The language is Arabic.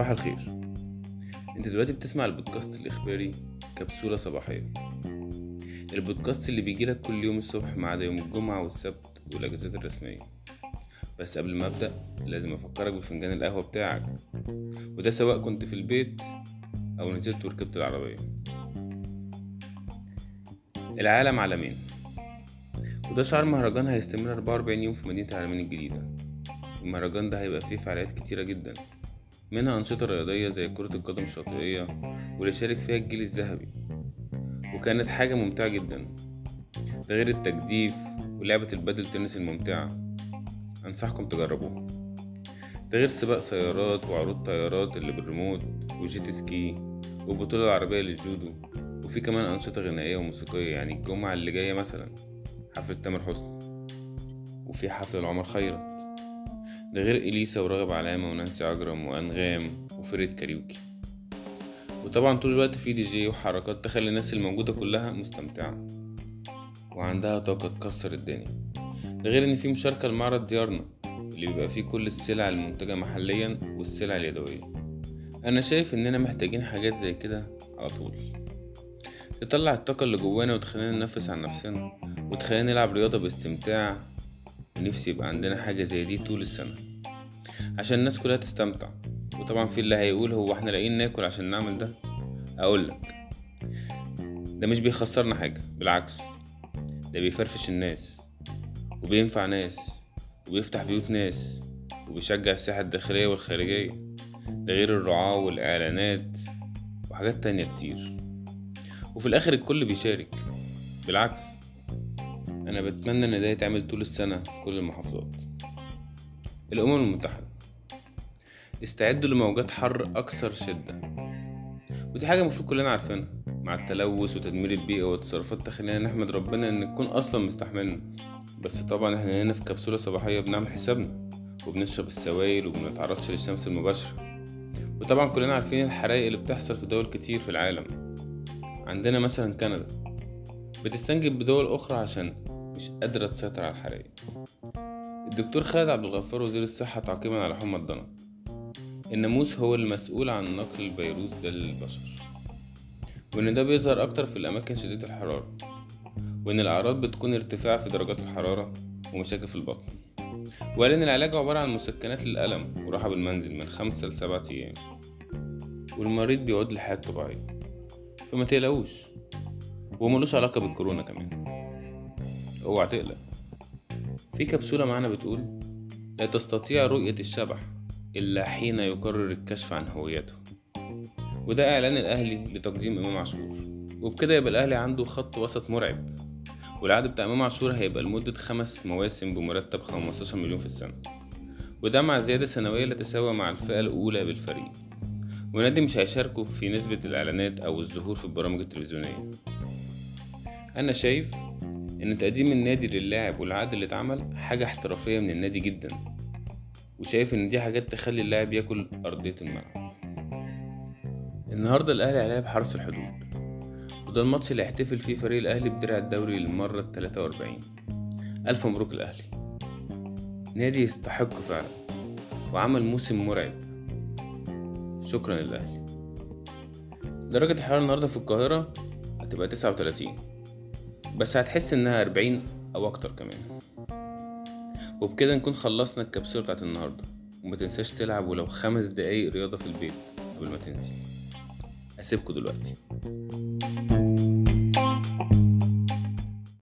صباح الخير. انت دلوقتي بتسمع البودكاست الإخباري كبسولة صباحية. البودكاست اللي بيجيلك كل يوم الصبح ما عدا يوم الجمعة والسبت والأجازات الرسمية. بس قبل ما أبدأ لازم أفكرك بفنجان القهوة بتاعك. وده سواء كنت في البيت أو نزلت وركبت العربية. العالم عالمين وده شعار مهرجان هيستمر 44 يوم في مدينة العالمين الجديدة. المهرجان ده هيبقى فيه فعاليات كتيرة جدا. منها أنشطة رياضية زي كرة القدم الشاطئية واللي شارك فيها الجيل الذهبي. وكانت حاجة ممتعة جدا. ده غير التجديف ولعبة البادل تنس الممتعة. أنصحكم تجربوها. ده غير سباق سيارات وعروض طيارات اللي بالريموت و jet ski والبطولة العربية للجودو. وفي كمان أنشطة غنائية وموسيقية يعني الجمعة اللي جاية مثلا حفلة تامر حسني. وفي حفلة لعمر خيرت. ده غير إليسا وراغب علامة ونانسي عجرم وأنغام وفرقة كاريوكي. وطبعا طول الوقت في دي جي وحركات تخلي الناس الموجودة كلها مستمتعة. وعندها طاقة تكسر الدنيا. ده غير إن في مشاركة لمعرض ديارنا اللي بيبقى فيه كل السلع المنتجة محليا والسلع اليدوية. أنا شايف إننا محتاجين حاجات زي كده على طول. تطلع الطاقة اللي جوانا وتخلينا ننفس عن نفسنا وتخلينا نلعب رياضة باستمتاع ونفسي يبقى عندنا حاجة زي دي طول السنة. عشان الناس كلها تستمتع. وطبعا في اللي هيقول هو إحنا لاقيين ناكل عشان نعمل ده. اقولك ده مش بيخسرنا حاجة بالعكس. ده بيفرفش الناس وبينفع ناس وبيفتح بيوت ناس وبيشجع السياحة الداخلية والخارجية. ده غير الرعاة والإعلانات وحاجات تانية كتير. وفي الآخر الكل بيشارك بالعكس. أنا بتمنى إن ده يتعمل طول السنة في كل المحافظات. الأمم المتحدة استعدوا لموجات حر أكثر شدة. ودي حاجة المفروض كلنا عارفينها مع التلوث وتدمير البيئة والتصرفات تخلينا نحمد ربنا إن نكون أصلا مستحملنا. بس طبعا إحنا هنا في كبسولة صباحية بنعمل حسابنا وبنشرب السوائل ومنتعرضش للشمس المباشرة. وطبعا كلنا عارفين الحرائق اللي بتحصل في دول كتير في العالم. عندنا مثلا كندا بتستنجد بدول أخرى عشان مش قادرة تسيطر على الحرائق الدكتور خالد عبد الغفار وزير الصحة تعقيبا على حمى الضنا الناموس هو المسؤول عن نقل الفيروس ده للبشر. وإن ده بيظهر أكتر في الأماكن شديدة الحرارة. وإن الأعراض بتكون ارتفاع في درجات الحرارة ومشاكل في البطن. وقال إن العلاج عبارة عن مسكنات للألم وراحة بالمنزل من خمسة لسبعة أيام. والمريض بيعود للحياة الطبيعية فما تقلقوش. وملوش علاقة بالكورونا كمان. اوعى تقلق. في كبسولة معانا بتقول لا تستطيع رؤية الشبح إلا حين يقرر الكشف عن هويته. وده إعلان الأهلي لتقديم إمام عاشور. وبكده يبقى الأهلي عنده خط وسط مرعب. والعقد بتاع إمام عاشور هيبقى لمدة خمس مواسم بمرتب 15 مليون في السنة. وده مع زيادة سنوية لا تساوى مع الفئة الأولى بالفريق. ونادي مش هيشاركوا في نسبة الإعلانات أو الظهور في البرامج التلفزيونية. أنا شايف إن تقديم النادي للاعب والعقد اللي اتعمل حاجة احترافية من النادي جدا. وشايف إن دي حاجات تخلي اللاعب ياكل أرضية الملعب. النهاردة الأهلي هيلاعب حرس الحدود. وده الماتش اللي هيحتفل فيه فريق الأهلي بدرع الدوري للمرة التلاتة وأربعين. ألف مبروك الأهلي نادي يستحق فعلا. وعمل موسم مرعب. شكرا للأهلي. درجة الحرارة النهاردة في القاهرة هتبقى تسعة وتلاتين. بس هتحس إنها أربعين أو أكتر كمان. وبكده نكون خلصنا الكبسولة بتاعت النهاردة. وما تنساش تلعب ولو خمس دقايق رياضة في البيت قبل ما تنسي. اسيبكوا دلوقتي.